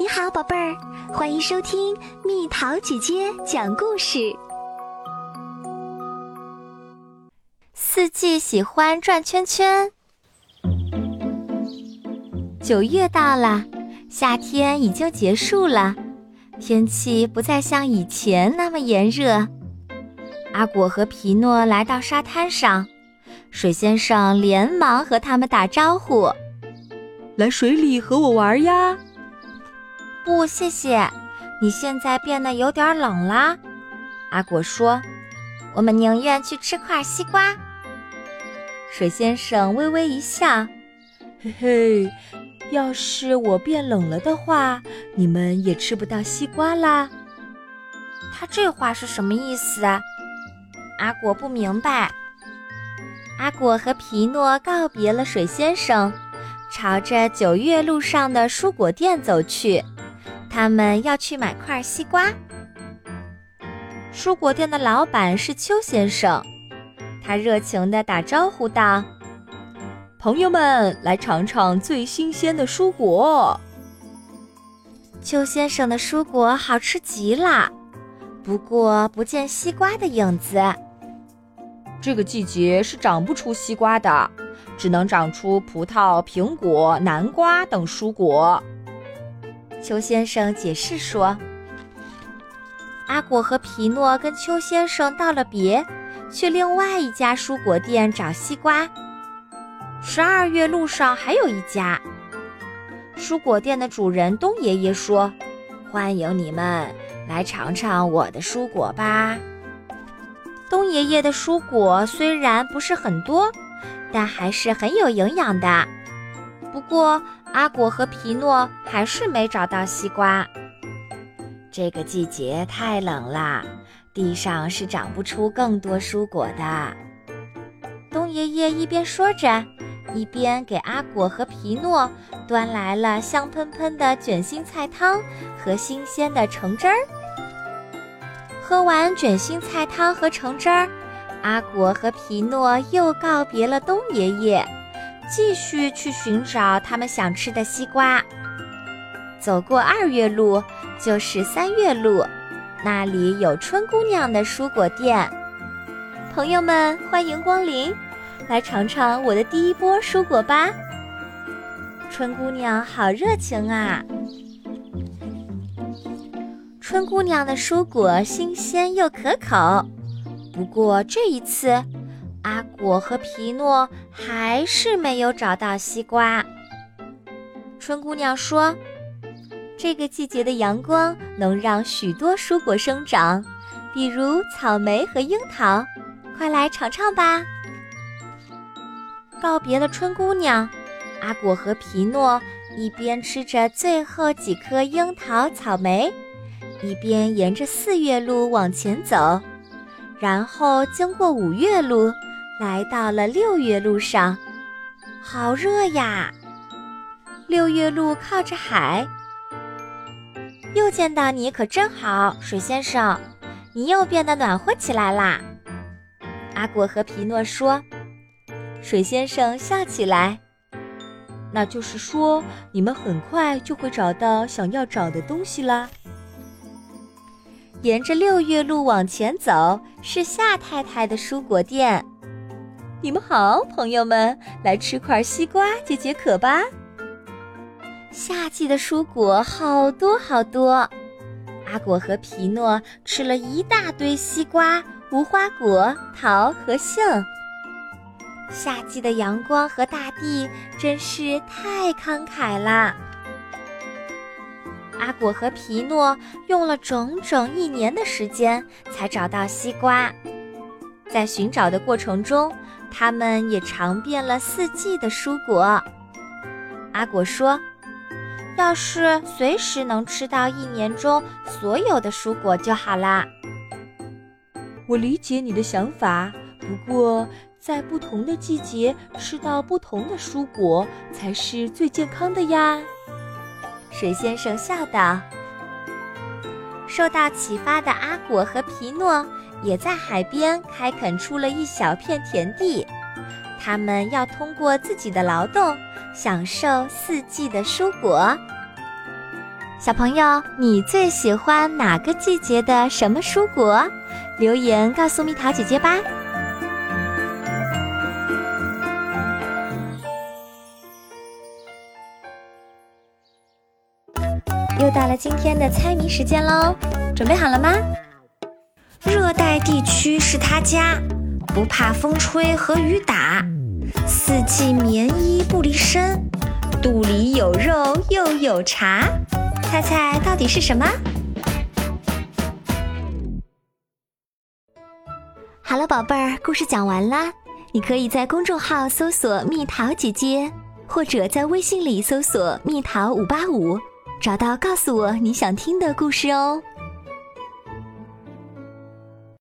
你好，宝贝儿，欢迎收听蜜桃姐姐讲故事。四季喜欢转圈圈。九月到了，夏天已经结束了，天气不再像以前那么炎热。阿果和皮诺来到沙滩上，水先生连忙和他们打招呼：“来水里和我玩呀！”不，谢谢。你现在变得有点冷啦。阿果说：“我们宁愿去吃块西瓜。”水先生微微一笑：“嘿嘿，要是我变冷了的话，你们也吃不到西瓜啦。”他这话是什么意思啊？阿果不明白。阿果和皮诺告别了水先生，朝着九月路上的蔬果店走去。他们要去买块西瓜。蔬果店的老板是邱先生，他热情地打招呼道：“朋友们，来尝尝最新鲜的蔬果。”邱先生的蔬果好吃极了，不过不见西瓜的影子。这个季节是长不出西瓜的，只能长出葡萄、苹果、南瓜等蔬果。邱先生解释说：“阿果和皮诺跟邱先生道了别，去另外一家蔬果店找西瓜。十二月路上还有一家蔬果店的主人东爷爷说：‘欢迎你们来尝尝我的蔬果吧。’东爷爷的蔬果虽然不是很多，但还是很有营养的。不过……”阿果和皮诺还是没找到西瓜。这个季节太冷了，地上是长不出更多蔬果的。东爷爷一边说着，一边给阿果和皮诺端来了香喷喷的卷心菜汤和新鲜的橙汁儿。喝完卷心菜汤和橙汁儿，阿果和皮诺又告别了东爷爷。继续去寻找他们想吃的西瓜。走过二月路，就是三月路，那里有春姑娘的蔬果店。朋友们，欢迎光临，来尝尝我的第一波蔬果吧。春姑娘好热情啊！春姑娘的蔬果新鲜又可口，不过这一次。阿果和皮诺还是没有找到西瓜。春姑娘说：“这个季节的阳光能让许多蔬果生长，比如草莓和樱桃，快来尝尝吧。”告别了春姑娘，阿果和皮诺一边吃着最后几颗樱桃、草莓，一边沿着四月路往前走，然后经过五月路。来到了六月路上，好热呀！六月路靠着海，又见到你可真好，水先生，你又变得暖和起来啦。阿果和皮诺说。水先生笑起来，那就是说你们很快就会找到想要找的东西啦。沿着六月路往前走，是夏太太的蔬果店。你们好，朋友们，来吃块西瓜解解渴吧。夏季的蔬果好多好多，阿果和皮诺吃了一大堆西瓜、无花果、桃和杏。夏季的阳光和大地真是太慷慨啦。阿果和皮诺用了整整一年的时间才找到西瓜，在寻找的过程中。他们也尝遍了四季的蔬果。阿果说：“要是随时能吃到一年中所有的蔬果就好啦。”我理解你的想法，不过在不同的季节吃到不同的蔬果才是最健康的呀。”水先生笑道。受到启发的阿果和皮诺。也在海边开垦出了一小片田地，他们要通过自己的劳动享受四季的蔬果。小朋友，你最喜欢哪个季节的什么蔬果？留言告诉蜜桃姐姐吧。又到了今天的猜谜时间喽，准备好了吗？热带地区是他家，不怕风吹和雨打，四季棉衣不离身，肚里有肉又有茶。猜猜到底是什么？好了，宝贝儿，故事讲完啦。你可以在公众号搜索“蜜桃姐姐”，或者在微信里搜索“蜜桃五八五”，找到告诉我你想听的故事哦。